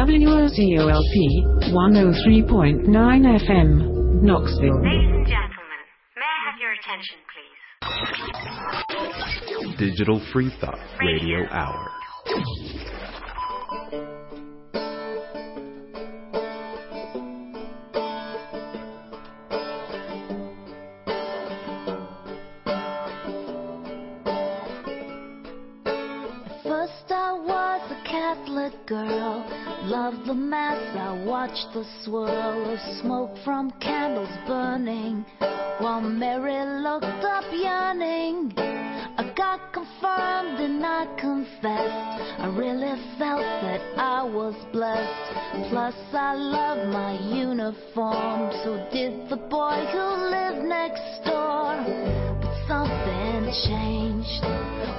WOZOLP 103.9 FM, Knoxville. Ladies and gentlemen, may I have your attention, please? Digital Free Thought Radio Hour. The swirl of smoke from candles burning, while Mary looked up yearning. I got confirmed and I confessed. I really felt that I was blessed. Plus I love my uniform, so did the boy who lived next door. Something changed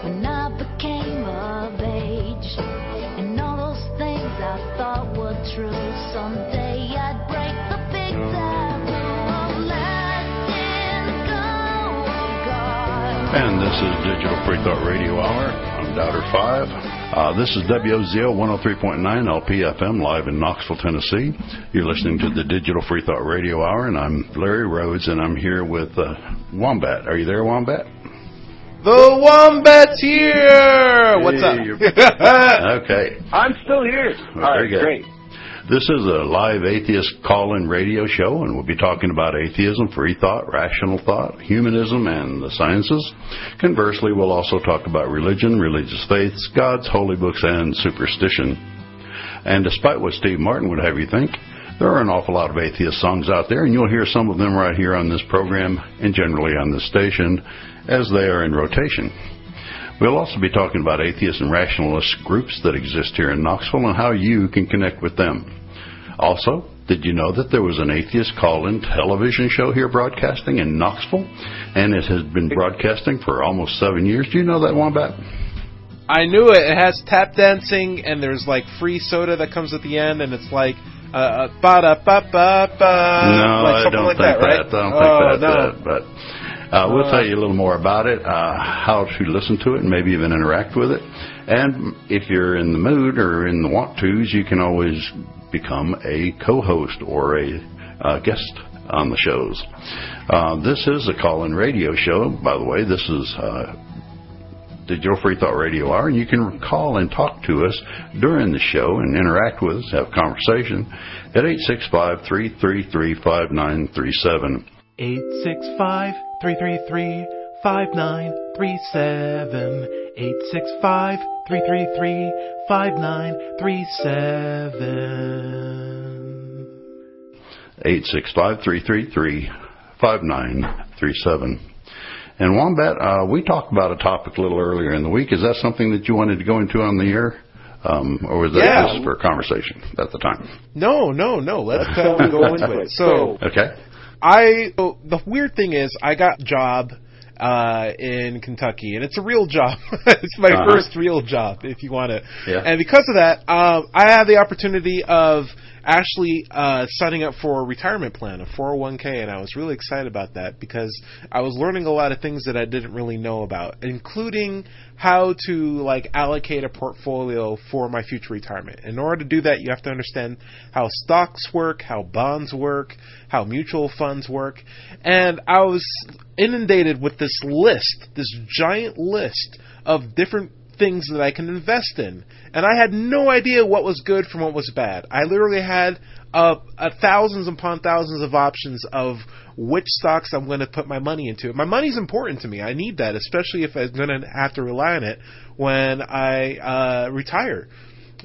when I became of age. And all those things I thought were true, someday I'd break the big letting go God. And this is Digital Free Thought Radio Hour. I'm Doubter 5. Uh, this is WOZO 103.9 LPFM live in Knoxville, Tennessee. You're listening to the Digital Free Thought Radio Hour, and I'm Larry Rhodes, and I'm here with uh, Wombat. Are you there, Wombat? The Wombat's here! What's up? Okay. I'm still here. Well, All very good. great. This is a live atheist call-in radio show, and we'll be talking about atheism, free thought, rational thought, humanism, and the sciences. Conversely, we'll also talk about religion, religious faiths, gods, holy books, and superstition. And despite what Steve Martin would have you think, there are an awful lot of atheist songs out there, and you'll hear some of them right here on this program and generally on this station as they are in rotation. We'll also be talking about atheist and rationalist groups that exist here in Knoxville and how you can connect with them. Also, did you know that there was an atheist call-in television show here broadcasting in Knoxville, and it has been broadcasting for almost seven years? Do you know that, Wombat? I knew it. It has tap dancing, and there's like free soda that comes at the end, and it's like uh, ba da ba ba ba. No, like I don't like think that, right? I don't oh, think no. that. But uh, we'll tell you a little more about it, uh, how to listen to it, and maybe even interact with it. And if you're in the mood or in the want tos, you can always become a co-host or a uh, guest on the shows. Uh, this is a call-in radio show, by the way. This is. Uh, Digital Free Thought Radio Hour, and you can call and talk to us during the show and interact with us, have conversation at 865 333 5937. 865 333 5937. 865 333 5937. 865 333 5937. And Wombat, uh, we talked about a topic a little earlier in the week. Is that something that you wanted to go into on the air? Um, or was that Yeah. just for conversation at the time? No, no, no. Let's uh, go into it. So Okay. I so the weird thing is I got job uh in Kentucky and it's a real job. it's my Uh-huh. first real job if you want to. Yeah. And because of that, um I had the opportunity of actually uh signing up for a retirement plan, a 401k and I was really excited about that because I was learning a lot of things that I didn't really know about, including how to like allocate a portfolio for my future retirement. In order to do that, you have to understand how stocks work, how bonds work, how mutual funds work. And I was inundated with this list, this giant list of different things that I can invest in. And I had no idea what was good from what was bad. I literally had uh, uh, thousands upon thousands of options of which stocks I'm going to put my money into. My money's important to me. I need that, especially if I'm going to have to rely on it when I uh, retire.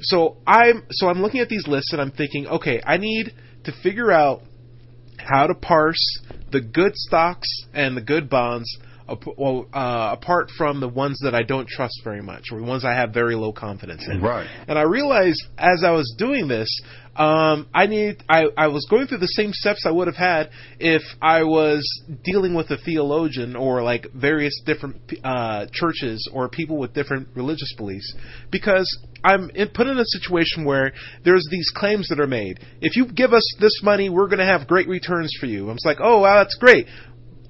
So I'm so I'm looking at these lists and I'm thinking, okay, I need to figure out how to parse the good stocks and the good bonds well, uh, apart from the ones that I don't trust very much or the ones I have very low confidence in. Right. And I realized as I was doing this, um, I need I, I was going through the same steps I would have had if I was dealing with a theologian or like various different uh, churches or people with different religious beliefs because I'm in, put in a situation where there's these claims that are made. If you give us this money, we're going to have great returns for you. I'm just like, oh, wow, that's great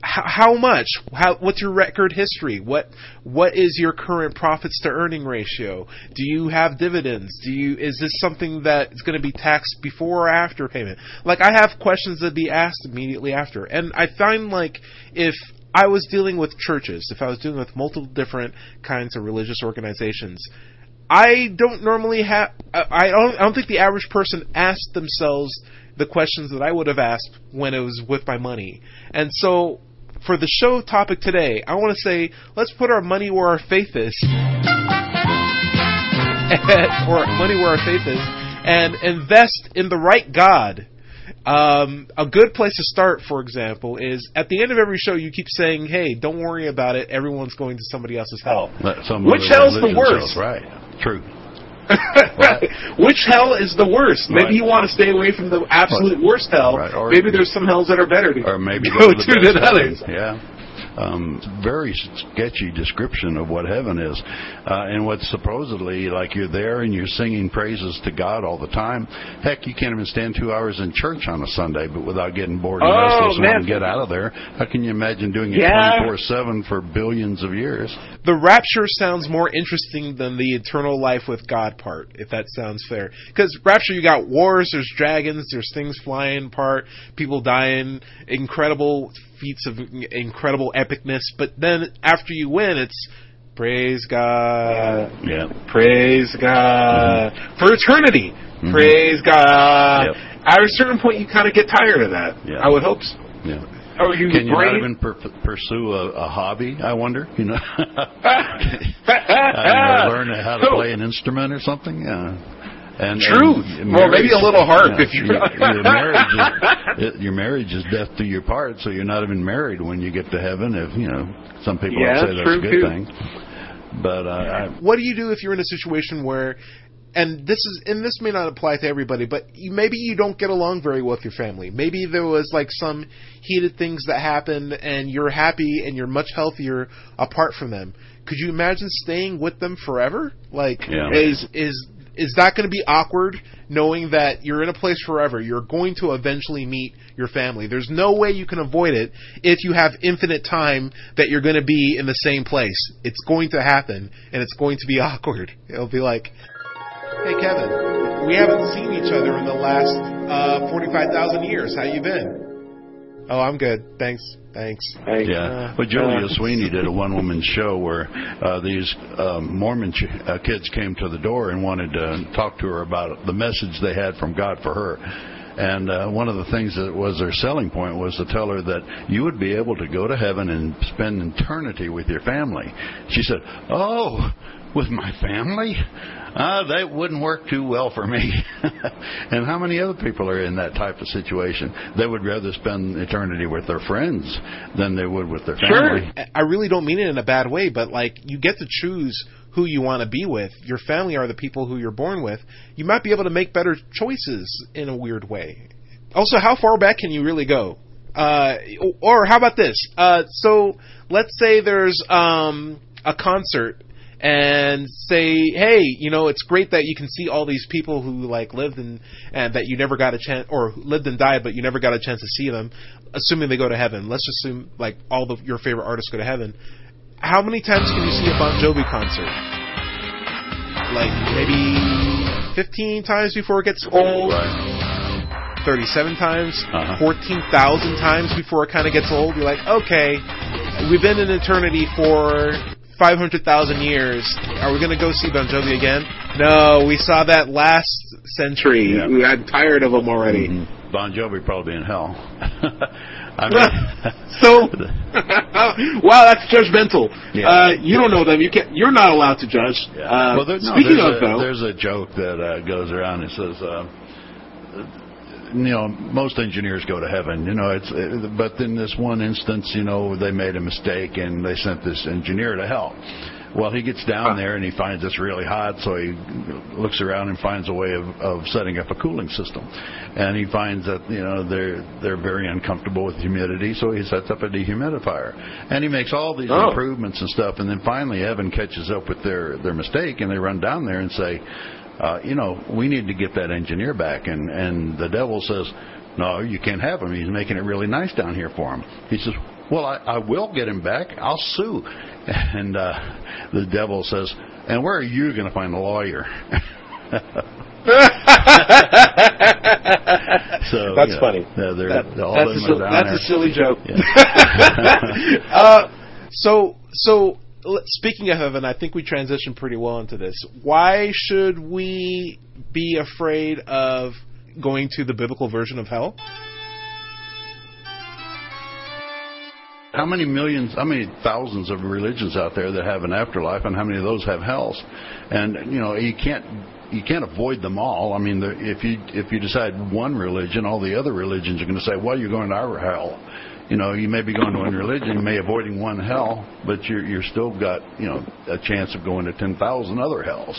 how, how much? How, what's your record history? What what is your current profits to earning ratio? Do you have dividends? Do you is this something that is going to be taxed before or after payment? Like I have questions that be asked immediately after, and I find like if I was dealing with churches, if I was dealing with multiple different kinds of religious organizations, I don't normally have. I don't. I don't think the average person asked themselves the questions that I would have asked when it was with my money. And so, for the show topic today, I want to say let's put our money where our faith is, or money where our faith is, and invest in the right God. Um, a good place to start, for example, is at the end of every show you keep saying, "Hey, don't worry about it. Everyone's going to somebody else's hell." Which hell's the worst? sells, Right. True. Which hell is the worst? Maybe you want to stay away from the absolute worst hell. Right, or- Maybe there's some hells that are better to Or maybe go to, the to best than others. Yeah. Um, very sketchy description of what heaven is, uh, and what supposedly like you're there and you're singing praises to God all the time. Heck, you can't even stand two hours in church on a Sunday, but without getting bored and Oh, restless and man. wanting get out of there. How can you imagine doing it Yeah. 24/7 for billions of years? The rapture sounds more interesting than the eternal life with God part, if that sounds fair. Because rapture, you got wars, there's dragons, there's things flying apart, people dying, incredible feats of incredible epicness. But then after you win, it's praise God, Yeah. praise God mm-hmm. for eternity. Mm-hmm. Praise God. Yep. At a certain point, you kind of get tired of that. Yeah. I would hope so. Yeah. Or you Can you not even per- pursue a, a hobby? I wonder. You know, I learn how to play an instrument or something. Yeah. And, True. and Well, maybe a little harp yeah, if you- your, your marriage is it, your marriage is death to your part, so you're not even married when you get to heaven. If you know, some people Yeah, would say that's true, a good too. thing. But uh, I, what do you do if you're in a situation where and this is and this may not apply to everybody but you, maybe you don't get along very well with your family maybe there was like some heated things that happened and you're happy and you're much healthier apart from them could you imagine staying with them forever like Yeah. is is is that going to be awkward knowing that you're in a place forever? You're going to eventually meet your family. There's no way you can avoid it if you have infinite time that you're going to be in the same place. It's going to happen and it's going to be awkward. It'll be like hey kevin we haven't seen each other in the last uh 45,000 years. How you been oh i'm good thanks thanks Yeah. Well, Julia Sweeney did a one-woman show where uh, these um, Mormon ch- uh, kids came to the door and wanted to talk to her about the message they had from God for her. And uh, one of the things that was their selling point was to tell her that you would be able to go to heaven and spend eternity with your family. She said, "Oh, with my family? Ah, that wouldn't work too well for me." and how many other people are in that type of situation? They would rather spend eternity with their friends than they would with their family. Sure. I really don't mean it in a bad way, but like you get to choose who you want to be with. Your family are the people who you're born with. You might be able to make better choices in a weird way. Also, how far back can you really go? Uh, or how about this? Uh, so let's say there's um, a concert and say, hey, you know, it's great that you can see all these people who like lived and and that you never got a chance or lived and died, but you never got a chance to see them. Assuming they go to heaven, let's just assume like all the your favorite artists go to heaven. How many times can you see a Bon Jovi concert? Like maybe fifteen times before it gets old. Right. 37 times, Uh-huh. 14,000 times before it kind of gets old. You're like, okay, we've been in eternity for 500,000 years. Are we going to go see Bon Jovi again? No, we saw that last century. Yeah. We got tired of them already. Mhm. Bon Jovi probably in hell. I mean, So, wow, that's judgmental. Yeah. Uh, you don't know them. You can't. You're not allowed to judge. Yeah. Uh, well, there, no, speaking there's of a, though, there's a joke that uh, goes around. It says, uh, you know, most engineers go to heaven. You know, it's uh, but in this one instance, you know, they made a mistake and they sent this engineer to hell. Well, he gets down there and he finds it's really hot, so he looks around and finds a way of, of setting up a cooling system. And he finds that you know they're they're very uncomfortable with humidity, so he sets up a dehumidifier. And he makes all these Oh. improvements and stuff. And then finally, Evan catches up with their their mistake, and they run down there and say, uh, you know, we need to get that engineer back. And and the devil says, no, you can't have him. He's making it really nice down here for him. He says, Well, I, I will get him back. I'll sue. And uh, the devil says, and where are you going to find a lawyer? so That's funny. That- all that's a, that's a silly joke. Yeah. uh, so so speaking of heaven, I think we transitioned pretty well into this. Why should we be afraid of going to the biblical version of hell? How many millions, how many thousands of religions out there that have an afterlife, and how many of those have hells? And you know, you can't you can't avoid them all. I mean, the, if you if you decide one religion, all the other religions are going to say, well, you're going to our hell. You know, you may be going to one religion, you may be avoiding one hell, but you're you're still got you know a chance of going to ten thousand other hells.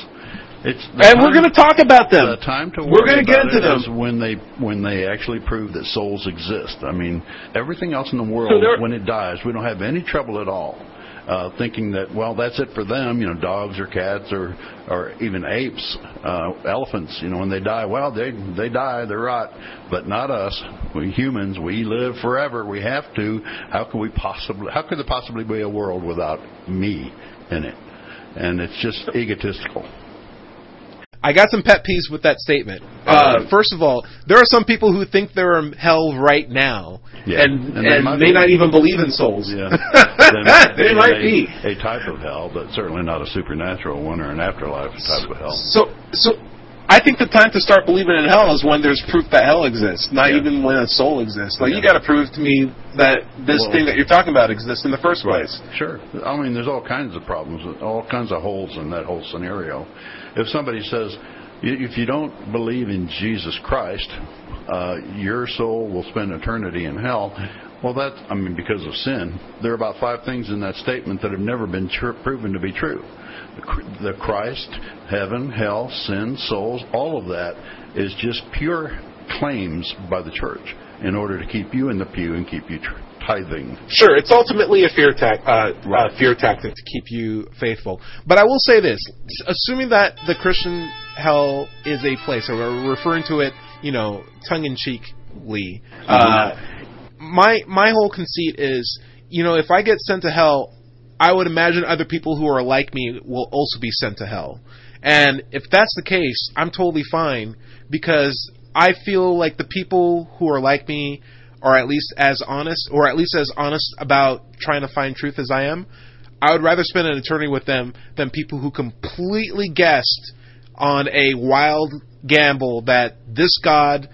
It's the And we're going to talk about them. the time to We're gonna get about into them. when they when they actually prove that souls exist. I mean, everything else in the world So there- when it dies, we don't have any trouble at all. Uh, thinking that well, that's it for them. You know, dogs or cats or or even apes, uh, elephants. You know, when they die, well, they they die, they rot, but not us. We humans, we live forever. We have to. How can we possibly? How could there possibly be a world without me in it? And it's just egotistical. I got some pet peeves with that statement. Uh, first of all, there are some people who think they're in hell right now, Yeah. and And and, may not even believe in souls. Yeah. they might a, be. a type of hell, but certainly not a supernatural one or an afterlife type of hell. So, so I think the time to start believing in hell is when there's proof that hell exists, not Yeah. even when a soul exists. Like you Yeah. got to prove to me that this Well- thing that you're talking about exists in the first place. Sure. I mean, there's all kinds of problems, all kinds of holes in that whole scenario. If somebody says, if you don't believe in Jesus Christ, uh, your soul will spend eternity in hell. Well, that's, I mean, because of sin, there are about five things in that statement that have never been tr- proven to be true. The The Christ, heaven, hell, sin, souls, all of that is just pure claims by the church in order to keep you in the pew and keep you tr- tithing. Sure, it's ultimately a fear tac- uh, Right. uh, fear tactic to keep you faithful. But I will say this: assuming that the Christian hell is a place, or we're referring to it, you know, tongue in cheekly, uh, my my whole conceit is, you know, if I get sent to hell, I would imagine other people who are like me will also be sent to hell. And if that's the case, I'm totally fine because I feel like the people who are like me are at least as honest, or at least as honest about trying to find truth as I am. I would rather spend an eternity with them than people who completely guessed on a wild gamble that this God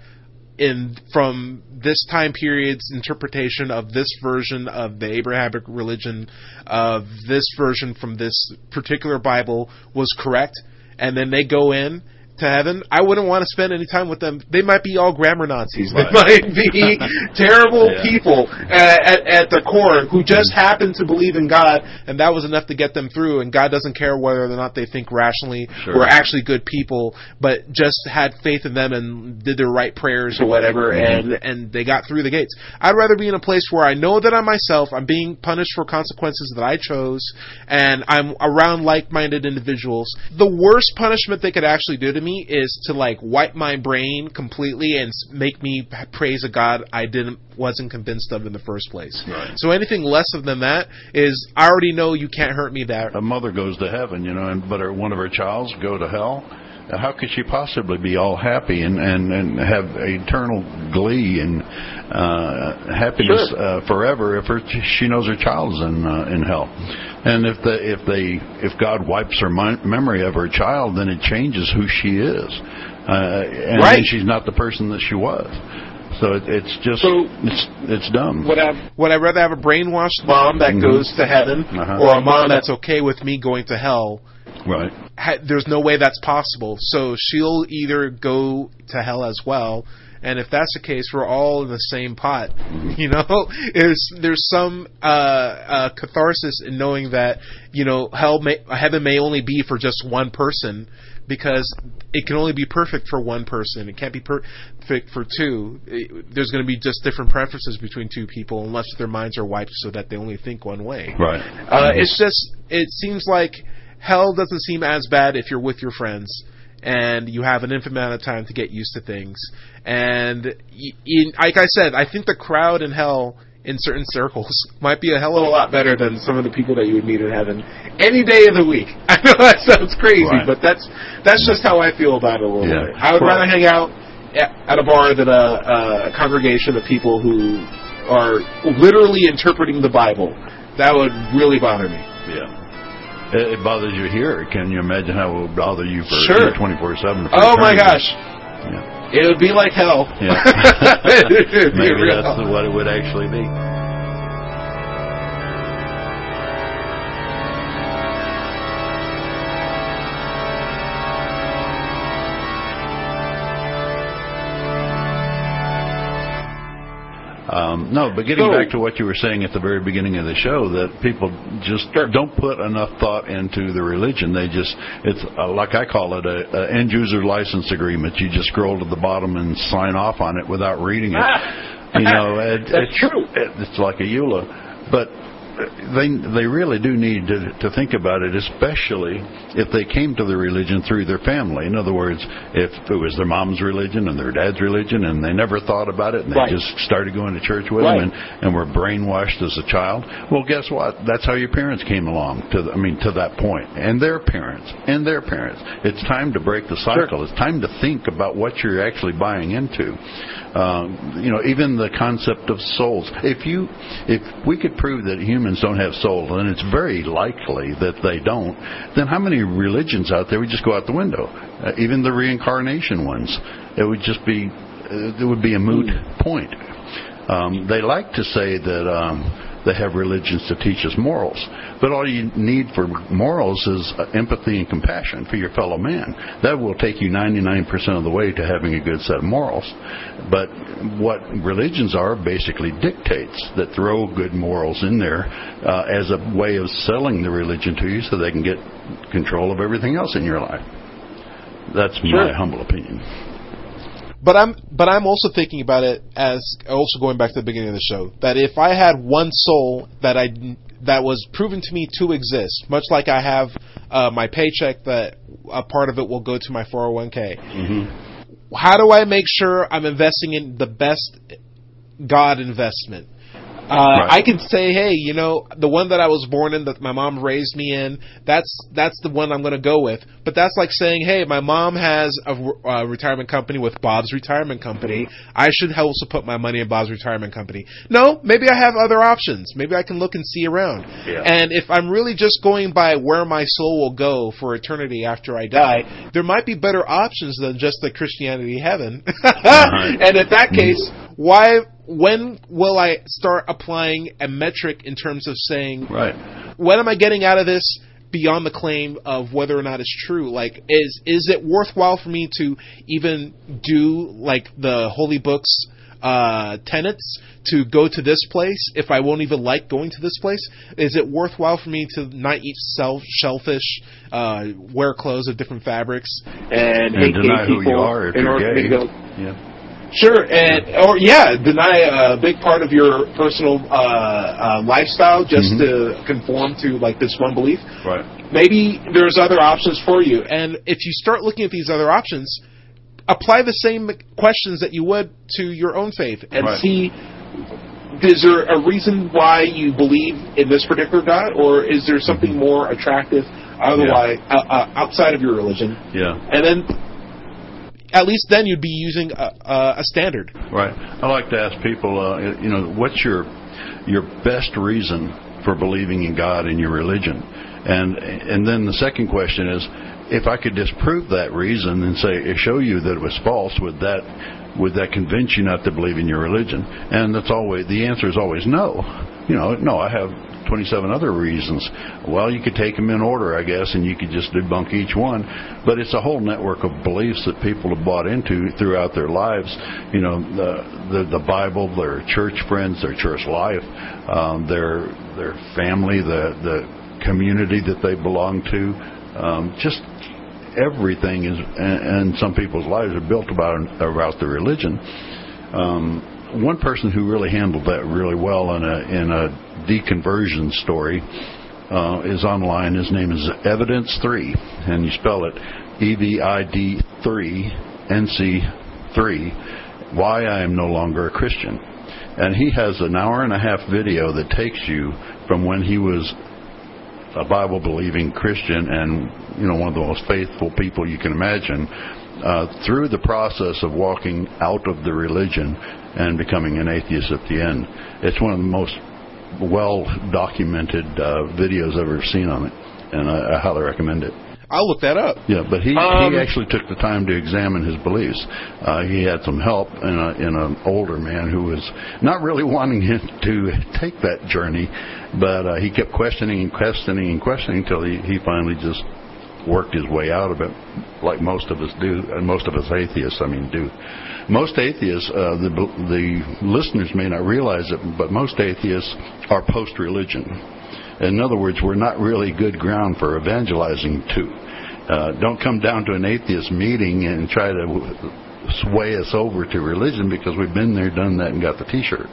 in from this time period's interpretation of this version of the Abrahamic religion of this version from this particular Bible was correct, and then they go in to heaven. I wouldn't want to spend any time with them. They might be all grammar Nazis. They might be terrible Yeah. people at, at, at the core who just happen to believe in God, and that was enough to get them through. And God doesn't care whether or not they think rationally Sure. or actually good people, but just had faith in them and did their right prayers or whatever, mm-hmm. and and they got through the gates. I'd rather be in a place where I know that I'm myself, I'm being punished for consequences that I chose, and I'm around like-minded individuals. The worst punishment they could actually do to me is to like wipe my brain completely and make me praise a God I didn't wasn't convinced of in the first place. Right. So anything less of than that is I already know you can't hurt me That a mother goes to heaven, you know, and but her, one of her childs go to hell. How could she possibly be all happy and and, and have eternal glee and uh, happiness Sure. uh, forever if her, she knows her child's in uh, in hell? And if the if they if God wipes her memory of her child, then it changes who she is, uh, and Right. then she's not the person that she was. So it, it's just So- it's it's dumb. Would I would I rather have a brainwashed mom that Mhm. goes to heaven, Uh-huh. or a mom that's okay with me going to hell? Right. Ha- There's no way that's possible. So she'll either go to hell as well, and if that's the case, we're all in the same pot. You know, there's there's some uh, uh, catharsis in knowing that you know hell may heaven may only be for just one person because it can only be perfect for one person. It can't be perfect for two. It- there's going to be just different preferences between two people unless their minds are wiped so that they only think one way. Right. Uh, it's just it seems like hell doesn't seem as bad if you're with your friends and you have an infinite amount of time to get used to things. And y- in, like I said, I think the crowd in hell in certain circles might be a hell of a lot better than some of the people that you would meet in heaven any day of the week. I know that sounds crazy, Right. but that's that's just how I feel about it a little Yeah. bit. I would Well- rather hang out at at a bar than a, a congregation of people who are literally interpreting the Bible. That would really bother me. Yeah. It, it bothers you here. Can you imagine how it would bother you for Sure. twenty four seven? Oh my gosh, Yeah. it would be like hell. Yeah. It would be Maybe that's what it would actually be. No, but getting So- back to what you were saying at the very beginning of the show, that people just don't put enough thought into the religion. They just, it's uh, like I call it a, a end user license agreement. You just scroll to the bottom and sign off on it without reading it. You know, it, That's it's, true. It, it's like a EULA, but they they really do need to to think about it, especially if they came to the religion through their family. In other words, if it was their mom's religion and their dad's religion, and they never thought about it, and they Right. just started going to church with Right. them, and, and were brainwashed as a child. Well, guess what? That's how your parents came along to. The, I mean, to that point, and their parents, and their parents. It's time to break the cycle. It's time to think about what you're actually buying into. Um, you know, even the concept of souls. If you, if we could prove that humans don't have souls, and it's very likely that they don't, then how many religions out there would just go out the window? Uh, even the reincarnation ones, it would just be, uh, it would be a moot point. Um, they like to say that um, they have religions to teach us morals, but all you need for morals is uh, empathy and compassion for your fellow man. That will take you 99% of the way to having a good set of morals. But what religions are basically dictates that throw good morals in there uh, as a way of selling the religion to you so they can get control of everything else in your life. That's my humble opinion. But I'm but I'm also thinking about it as also going back to the beginning of the show that if I had one soul that I that was proven to me to exist, much like I have uh, my paycheck that a part of it will go to my 401k. Mm-hmm. How do I make sure I'm investing in the best God investment? Uh, Right. I can say, hey, you know, the one that I was born in, that my mom raised me in, that's that's the one I'm going to go with. But that's like saying, hey, my mom has a uh, retirement company with Bob's Retirement Company. I should also put my money in Bob's Retirement Company. No, maybe I have other options. Maybe I can look and see around. Yeah. And if I'm really just going by where my soul will go for eternity after I die, there might be better options than just the Christianity heaven. and in that case, why? When will I start applying a metric in terms of saying Right. what am I getting out of this beyond the claim of whether or not it's true? Like, is is it worthwhile for me to even do like the holy books uh, tenets to go to this place if I won't even like going to this place? Is it worthwhile for me to not eat self shellfish, uh, wear clothes of different fabrics, and, And hate deny who you are if you're order gay. go? Yeah. Sure, and or yeah, deny a big part of your personal uh, uh, lifestyle just Mhm. to conform to like this one belief. Right. Maybe there's other options for you, and if you start looking at these other options, apply the same questions that you would to your own faith and Right. see. Is there a reason why you believe in this particular God, or is there something Mm-hmm. more attractive otherwise uh, uh, outside of your religion? Yeah. And then, at least then, you'd be using a, a, standard. Right. I like to ask people, uh, you know, what's your your best reason for believing in God and your religion? And and then the second question is, if I could disprove that reason and say show you that it was false, would that would that convince you not to believe in your religion? And that's always the answer is always no. You know, no. I have 27 other reasons. Well, you could take them in order, I guess, and you could just debunk each one. But it's a whole network of beliefs that people have bought into throughout their lives. You know, the the, the Bible, their church friends, their church life, um, their their family, the the community that they belong to. Um, just everything is, and, and some people's lives are built about about the religion. Um, one person who really handled that really well in a in a deconversion story uh, is online. His name is Evidence Three, and you spell it E V I D three N C three, why I am no longer a Christian. And he has an hour and a half video that takes you from when he was a Bible believing Christian and you know one of the most faithful people you can imagine uh, through the process of walking out of the religion and becoming an atheist at the end. It's one of the most well documented uh, videos I've ever seen on it, and I, I highly recommend it. I'll look that up. Yeah, but he Um, he actually took the time to examine his beliefs. Uh, he had some help in, a, in an older man who was not really wanting him to take that journey, but uh, he kept questioning and questioning and questioning until he he finally just worked his way out of it, like most of us do, and most of us atheists, I mean, do. Most atheists, uh, the the listeners may not realize it, but most atheists are post-religion. In other words, we're not really good ground for evangelizing to. Uh, don't come down to an atheist meeting and try to sway us over to religion because we've been there, done that, and got the T-shirt.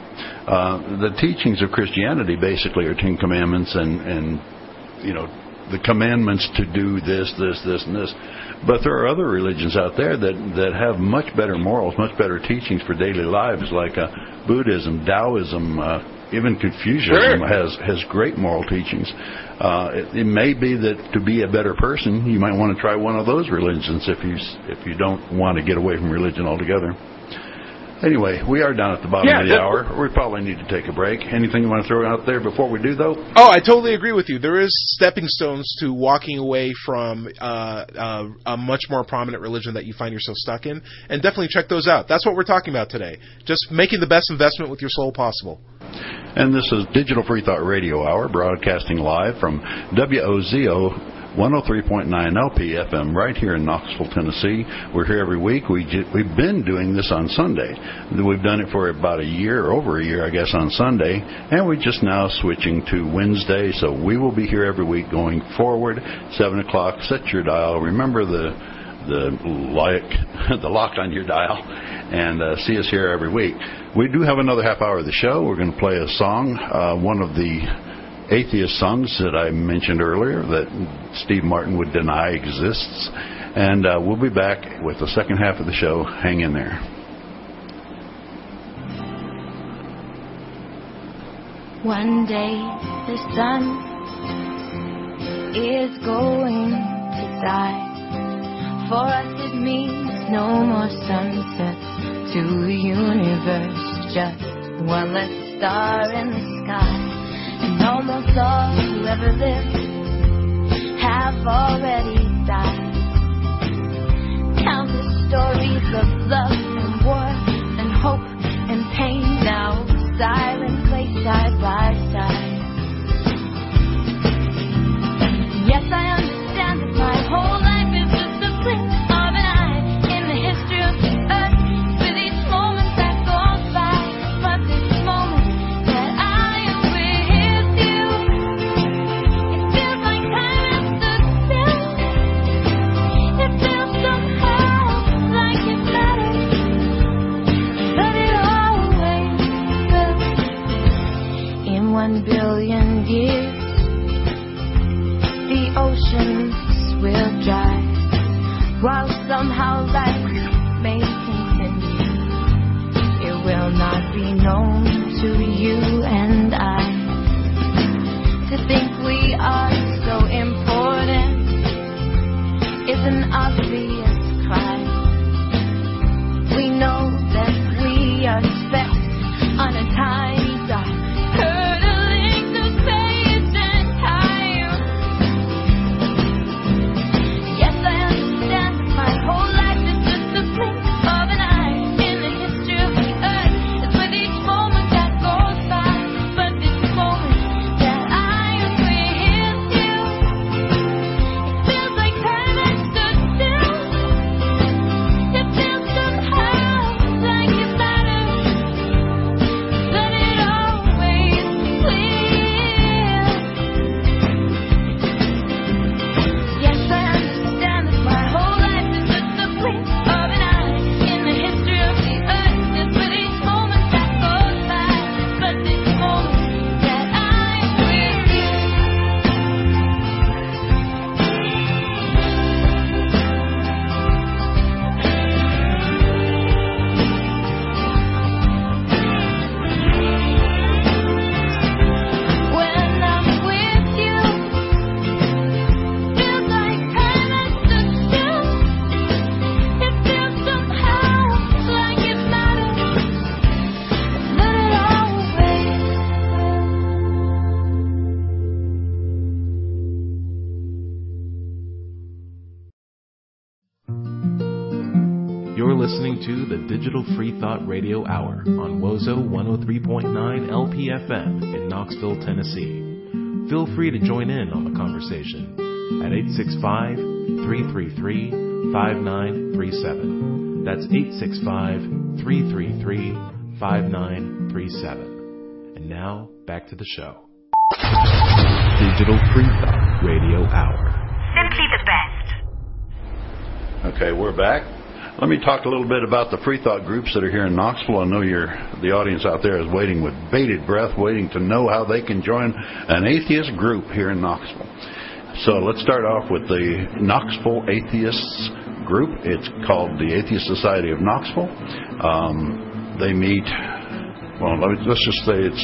Uh, the teachings of Christianity basically are Ten Commandments and and you know the commandments to do this, this, this, and this. But there are other religions out there that that have much better morals, much better teachings for daily lives, like uh, Buddhism, Taoism. Uh, even Confucianism Sure. has has great moral teachings. Uh, it, it may be that to be a better person, you might want to try one of those religions if you if you don't want to get away from religion altogether. Anyway, we are down at the bottom Yeah, of the hour. We probably need to take a break. Anything you want to throw out there before we do, though? Oh, I totally agree with you. There is stepping stones to walking away from uh, uh, a much more prominent religion that you find yourself stuck in, and definitely check those out. That's what we're talking about today. Just making the best investment with your soul possible. And this is Digital Free Thought Radio Hour, broadcasting live from WOZO 103.9 LPFM right here in Knoxville, Tennessee. We're here every week. We ju- we've been doing this on Sunday. We've done it for about a year, over a year, I guess, on Sunday, and we're just now switching to Wednesday. So we will be here every week going forward. Seven o'clock. Set your dial. Remember the the like the lock on your dial and uh, see us here every week. We do have another half hour of the show. We're going to play a song, uh, one of the atheist songs that I mentioned earlier that Steve Martin would deny exists. And uh, we'll be back with the second half of the show. Hang in there. One day the sun is going to die. For us it means no more sunsets to the universe, just one less star in the sky. Almost all who ever lived have already listening to the Digital Free Thought Radio Hour on Wozo 103.9 LPFM in Knoxville, Tennessee. Feel free to join in on the conversation at 865 333 5937. That's 865 333 5937. And now, back to the show. Digital Free Thought Radio Hour. Simply the best. Okay, we're back. Let me talk a little bit about the free thought groups that are here in Knoxville. I know the audience out there is waiting with bated breath, waiting to know how they can join an atheist group here in Knoxville. So let's start off with the Knoxville Atheists group. It's called the Atheist Society of Knoxville. Um, they meet. Well, let let's just say it's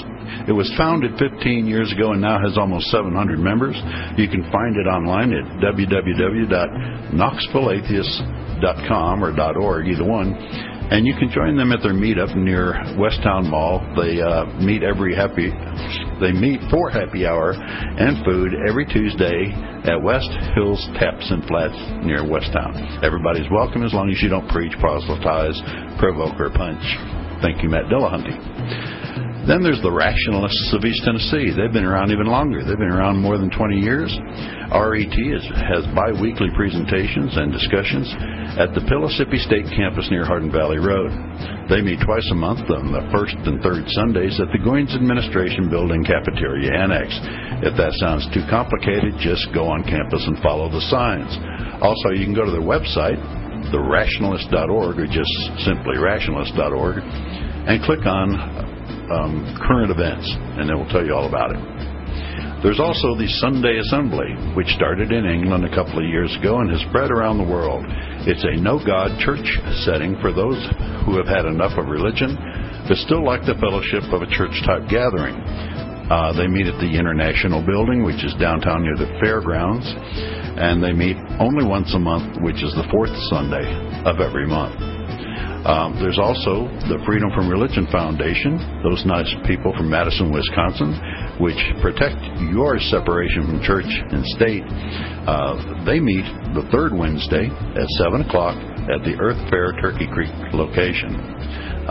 it was founded 15 years ago and now has almost 700 members. You can find it online at www.knoxvilleatheists.com or .org, either one. And you can join them at their meetup near Westtown Mall. They uh, meet every happy, they meet for happy hour and food every Tuesday at West Hills Taps and Flats near Westtown. Everybody's welcome as long as you don't preach, proselytize, provoke, or punch. Thank you, Matt Dillahunty. Then there's the Rationalists of East Tennessee. They've been around even longer. They've been around more than 20 years. RET is, has bi-weekly presentations and discussions at the Pellissippi State Campus near Hardin Valley Road. They meet twice a month on the first and third Sundays at the Goins Administration Building Cafeteria Annex. If that sounds too complicated, just go on campus and follow the signs. Also, you can go to their website, therationalist.org, or just simply rationalist.org, and click on um, current events, and they will tell you all about it. There's also the Sunday Assembly, which started in England a couple of years ago and has spread around the world. It's a no God church setting for those who have had enough of religion but still like the fellowship of a church type gathering. Uh, they meet at the International Building, which is downtown near the fairgrounds, and they meet only once a month, which is the fourth Sunday of every month. Um, there's also the Freedom from Religion Foundation, those nice people from Madison, Wisconsin, which protect your separation from church and state. Uh, they meet the third Wednesday at 7 o'clock at the Earth Fare Turkey Creek location.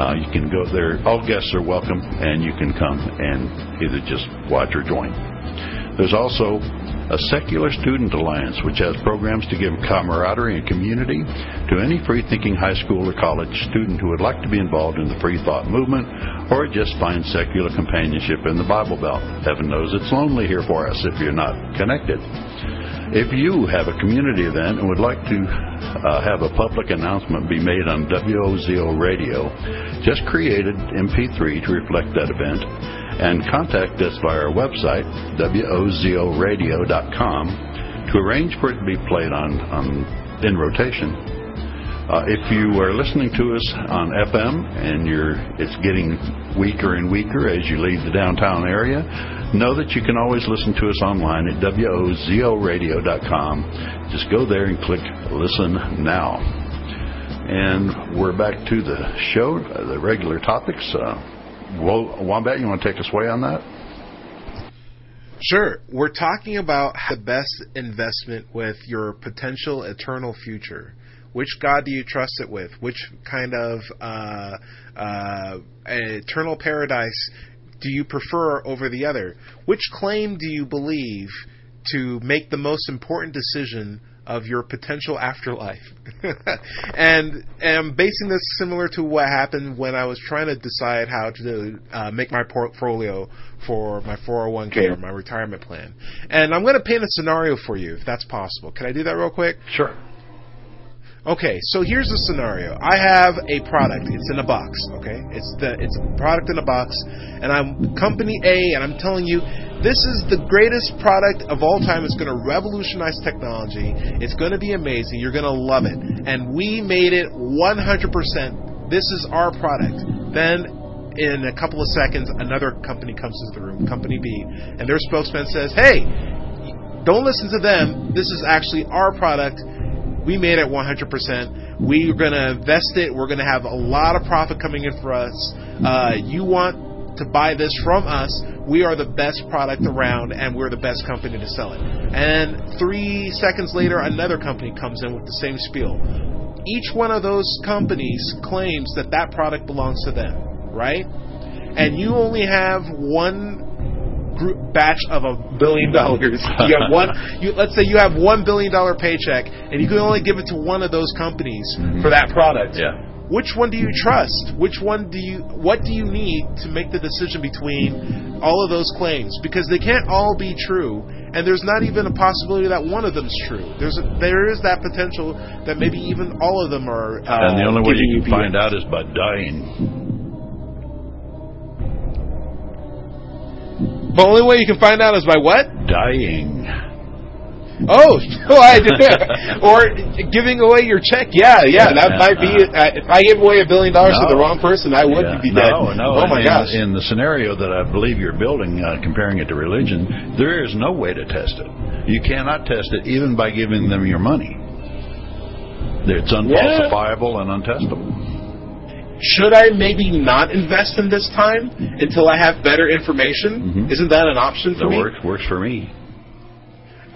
Uh, you can go there. All guests are welcome, and you can come and either just watch or join. There's also a secular student alliance which has programs to give camaraderie and community to any free thinking high school or college student who would like to be involved in the free thought movement or just find secular companionship in the Bible Belt. Heaven knows it's lonely here for us if you're not connected. If you have a community event and would like to uh, have a public announcement be made on WOZO radio, just create an MP3 to reflect that event and contact us via our website, wozoradio.com, to arrange for it to be played on, on in rotation. Uh, if you are listening to us on FM and you're, it's getting weaker and weaker as you leave the downtown area, know that you can always listen to us online at wozoradio.com. Just go there and click Listen Now. And we're back to the show, uh, the regular topics. Uh, Wombat, you want to take us away on that? Sure. We're talking about the best investment with your potential eternal future. Which God do you trust it with? Which kind of uh, uh, eternal paradise do you prefer over the other? Which claim do you believe to make the most important decision of your potential afterlife? and, and I'm basing this similar to what happened when I was trying to decide how to uh, make my portfolio for my 401k or my retirement plan. And I'm going to paint a scenario for you, if that's possible. Can I do that real quick? Sure. Okay, so here's the scenario. I have a product. It's in a box. Okay, it's the it's a product in a box, and I'm company A, and I'm telling you, this is the greatest product of all time. It's going to revolutionize technology. It's going to be amazing. You're going to love it, and we made it 100%. This is our product. Then in a couple of seconds, another company comes into the room, Company B, and their spokesman says, "Hey, don't listen to them. This is actually our product. We made it 100%. We're going to invest it. We're going to have a lot of profit coming in for us. Uh, you want to buy this from us. We are the best product around, and we're the best company to sell it. And three seconds later, another company comes in with the same spiel. each one of those companies claims that that product belongs to them, right? And you only have one group batch of a billion dollars. You have one. You, let's say you have one billion dollar paycheck, and you can only give it to one of those companies for that product. Yeah. Which one do you trust? Which one do you? What do you need to make the decision between all of those claims? Because they can't all be true, and there's not even a possibility that one of them's true. There's a, there is that potential that maybe even all of them are. Uh, and the only way you can find out is by dying. The only way you can find out is by what? Dying. Oh, no, I did. or giving away your check. Yeah, yeah, that might be. Uh, if I gave away a billion dollars to the wrong person, I would Yeah. be dead. No, no. Oh my in, gosh. In the scenario that I believe you're building, uh, comparing it to religion, there is no way to test it. You cannot test it even by giving them your money. It's unfalsifiable and untestable. Should I maybe not invest in this time until I have better information? Mhm. Isn't that an option for That me? works works for me.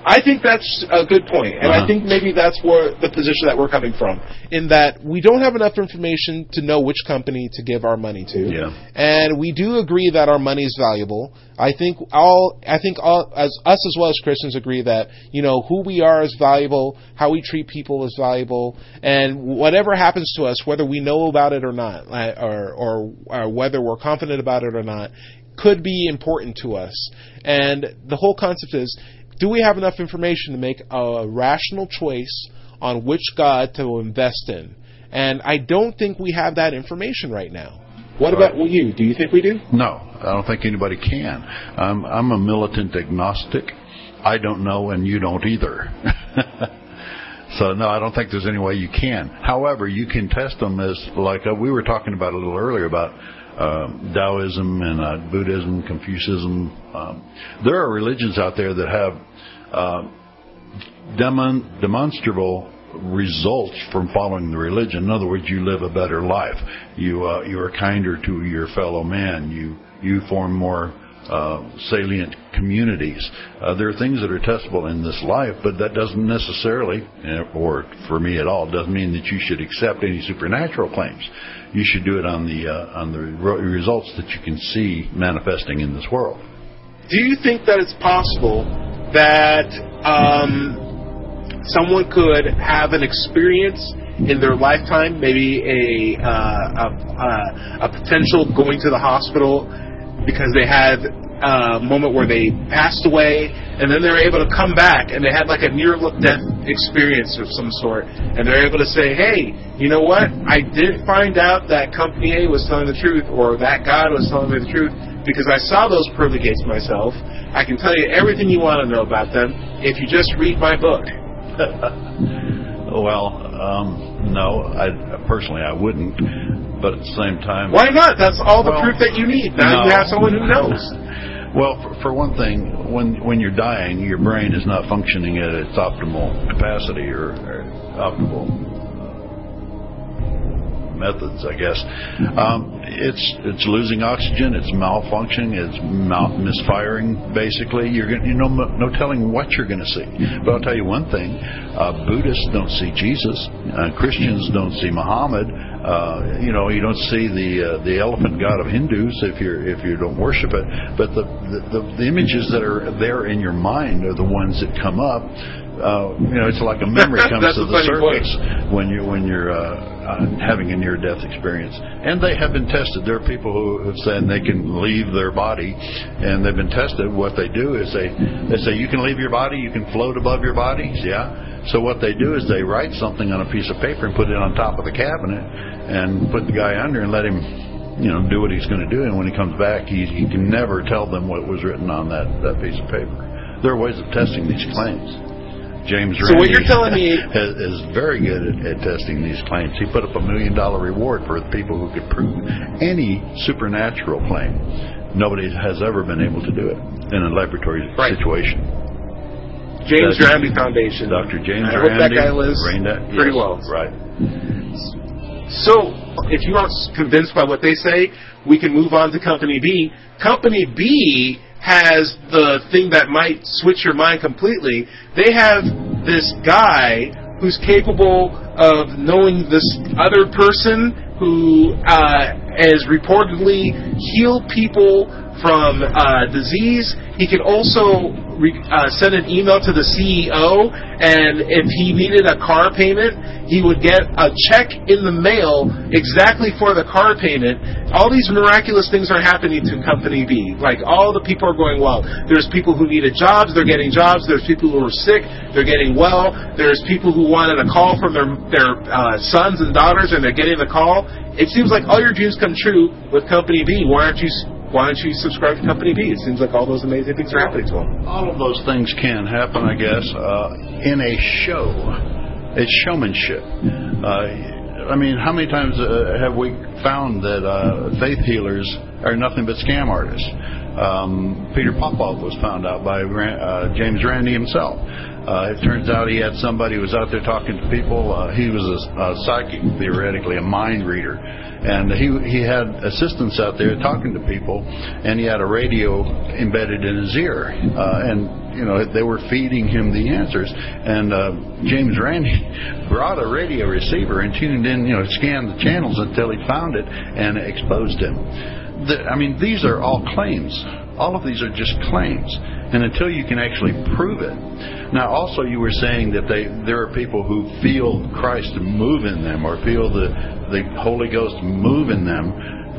I think that's a good point, and I Uh-huh. think maybe that's where the position that we're coming from, in that we don't have enough information to know which company to give our money to, Yeah. and we do agree that our money is valuable. I think all, I think all, as us as well as Christians agree that you know who we are is valuable, how we treat people is valuable, and whatever happens to us, whether we know about it or not, uh, or or, or whether we're confident about it or not, could be important to us. And the whole concept is do we have enough information to make a rational choice on which God to invest in? And I don't think we have that information right now. What Right. about you? Do you think we do? No, I don't think anybody can. I'm, I'm a militant agnostic. I don't know, and you don't either. so no, I don't think there's any way you can. However, you can test them as like uh, we were talking about a little earlier about uh, Taoism and uh, Buddhism, Confucianism. Um, there are religions out there that have uh, demon, demonstrable results from following the religion. In other words, you live a better life. You uh, you are kinder to your fellow man. You you form more uh, salient communities. Uh, there are things that are testable in this life, but that doesn't necessarily, eh, or for me at all, doesn't mean that you should accept any supernatural claims. You should do it on the uh, on the re- results that you can see manifesting in this world. Do you think that it's possible that um, someone could have an experience in their lifetime, maybe a, uh, a, a, a potential going to the hospital because they had a moment where they passed away, and then they're able to come back and they had like a near death experience of some sort, and they're able to say, hey, you know what? I did find out that company A was telling the truth, or that God was telling me the truth, because I saw those pearly gates myself. I can tell you everything you want to know about them if you just read my book. Well, um, no, I personally I wouldn't, but at the same time, Why not? That's all the Well, proof that you need. Now no. you have someone who knows. Well, for, for one thing, when when you're dying, your brain is not functioning at its optimal capacity or, or optimal methods, I guess. Um, it's it's losing oxygen, it's malfunctioning, it's misfiring. Basically, you're gonna, you know no telling what you're going to see. But I'll tell you one thing: uh, Buddhists don't see Jesus, uh, Christians don't see Muhammad. Uh, you know, you don't see the uh, the elephant god of Hindus if you're if you don't worship it. But the, the the images that are there in your mind are the ones that come up. Uh, you know, it's like a memory comes to the surface when you when you're uh, uh, having a near death experience. And they have been tested. There are people who have said they can leave their body, and they've been tested. What they do is they they say you can leave your body, you can float above your bodies. Yeah. So what they do is they write something on a piece of paper and put it on top of the cabinet, and put the guy under and let him you know, do what he's going to do. And when he comes back, he, he can never tell them what was written on that, that piece of paper. There are ways of testing these claims. James So what you're telling me- is, is very good at, at testing these claims. He put up a million dollar reward for people who could prove any supernatural claim. Nobody has ever been able to do it in a laboratory Right. situation. James Randi Foundation. Dr. James I hope that guy lives pretty yes, well. Right. So, if you aren't convinced by what they say, we can move on to Company B. Company B has the thing that might switch your mind completely. They have this guy who's capable of knowing this other person who uh, has reportedly healed people from uh, disease. He could also re- uh, send an email to the CEO, and if he needed a car payment, he would get a check in the mail exactly for the car payment. All these miraculous things are happening to Company B. Like all the people are going well. There's people who needed jobs, they're getting jobs. There's people who are sick, they're getting well. There's people who wanted a call from their their uh, sons and daughters, and they're getting the call. It seems like all your dreams come true with Company B. Why aren't you why don't you subscribe to Company B? It seems like all those amazing things are happening to them. All of those things can happen, I guess, uh, in a show. It's showmanship. Uh, I mean, how many times uh, have we found that uh, faith healers are nothing but scam artists? Um, Peter Popoff was found out by uh, James Randi himself. Uh, it turns out he had somebody who was out there talking to people. Uh, he was a, a psychic, theoretically, a mind reader, and he he had assistants out there talking to people, and he had a radio embedded in his ear, uh, and you know they were feeding him the answers. And uh, James Randi brought a radio receiver and tuned in, you know, scanned the channels until he found it and exposed him. The, I mean, these are all claims. All of these are just claims, and until you can actually prove it. Now, also, you were saying that they there are people who feel Christ move in them or feel the the Holy Ghost move in them.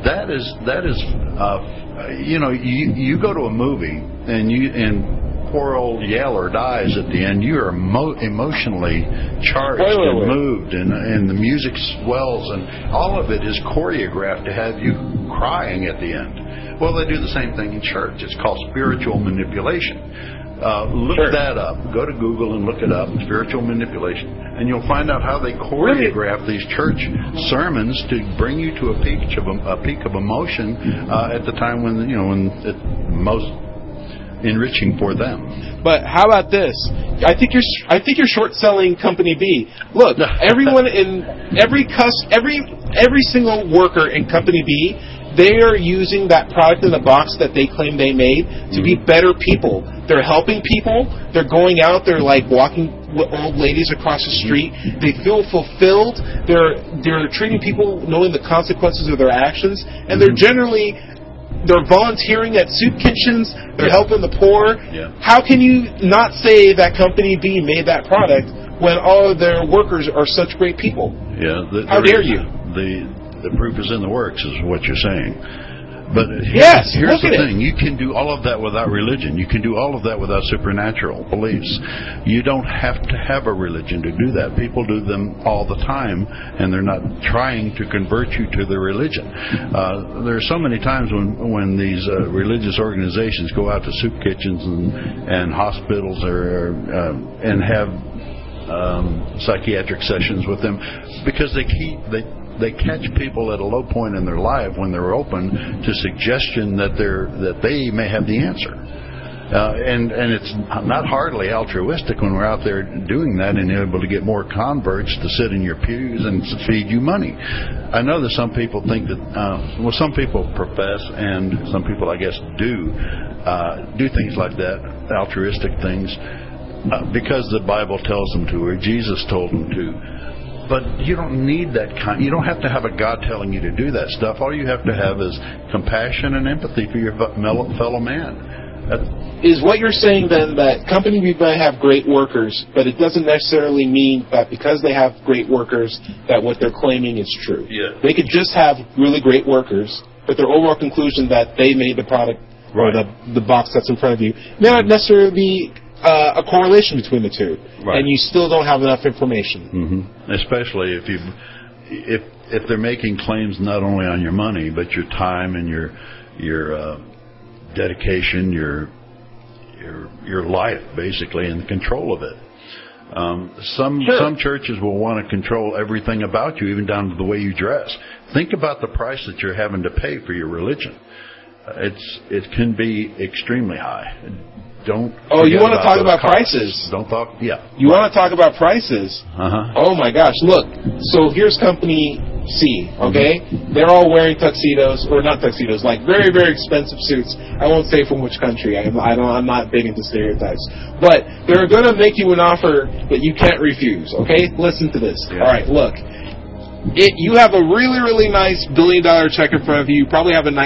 That is that is, uh, you know, you you go to a movie and you and poor old Yeller dies at the end. You are emo- emotionally charged Spoiler and moved, and and the music swells, and all of it is choreographed to have you crying at the end. Well, they do the same thing in church. It's called spiritual manipulation. Uh, look Sure. that up. Go to Google and look it up. Spiritual manipulation, and you'll find out how they choreograph these church sermons to bring you to a peak of a peak of emotion uh, at the time when you know when it's most enriching for them. But how about this? I think you're I think you're short selling Company B. Look, everyone in every cus every every single worker in Company B, they are using that product in the box that they claim they made to be mm-hmm. better people. They're helping people. They're going out. They're like walking with old ladies across the street. Mm-hmm. They feel fulfilled. They're they're treating people knowing the consequences of their actions, and they're mm-hmm. generally they're volunteering at soup kitchens. They're helping the poor. Yeah. How can you not say that company B made that product when all of their workers are such great people? Yeah. The, How dare reason- you. The the proof is in the works, is what you're saying. But here's, Yes, here's the at it. thing: you can do all of that without religion. You can do all of that without supernatural beliefs. You don't have to have a religion to do that. People do them all the time, and they're not trying to convert you to their religion. Uh, there are so many times when when these uh, religious organizations go out to soup kitchens and and hospitals or uh, and have um, psychiatric sessions with them because they keep they they catch people at a low point in their life when they're open to suggestion that they're that they may have the answer. Uh, and and it's not hardly altruistic when we're out there doing that and able to get more converts to sit in your pews and feed you money. I know that some people think that uh, well, some people profess and some people I guess do uh, do things like that, altruistic things, uh, because the Bible tells them to or Jesus told them to. But you don't need that kind. You don't have to have a God telling you to do that stuff. All you have to have is compassion and empathy for your fellow man. Is what you're saying then that company might have great workers, but it doesn't necessarily mean that because they have great workers that what they're claiming is true. Yeah. They could just have really great workers, but their overall conclusion that they made the product or the the box that's in front of you may not necessarily be uh, a correlation between the two, Right. and you still don't have enough information. hmm Especially if you, if if they're making claims not only on your money but your time and your your uh, dedication, your your your life basically, and the control of it. Um, some Sure. some churches will want to control everything about you, even down to the way you dress. Think about the price that you're having to pay for your religion. It's it can be extremely high. Don't. Oh, you wanna talk about costs. prices? Don't talk. Yeah. You want to talk about prices? Uh huh. Oh my gosh! Look, so here's company C. Okay, they're all wearing tuxedos or not tuxedos, like very very expensive suits. I won't say from which country. I, I don't. I'm not big into stereotypes, but they're going to make you an offer that you can't refuse. Okay, listen to this. All right, look. It, you have a really, really nice billion dollar check in front of you. You probably have a nice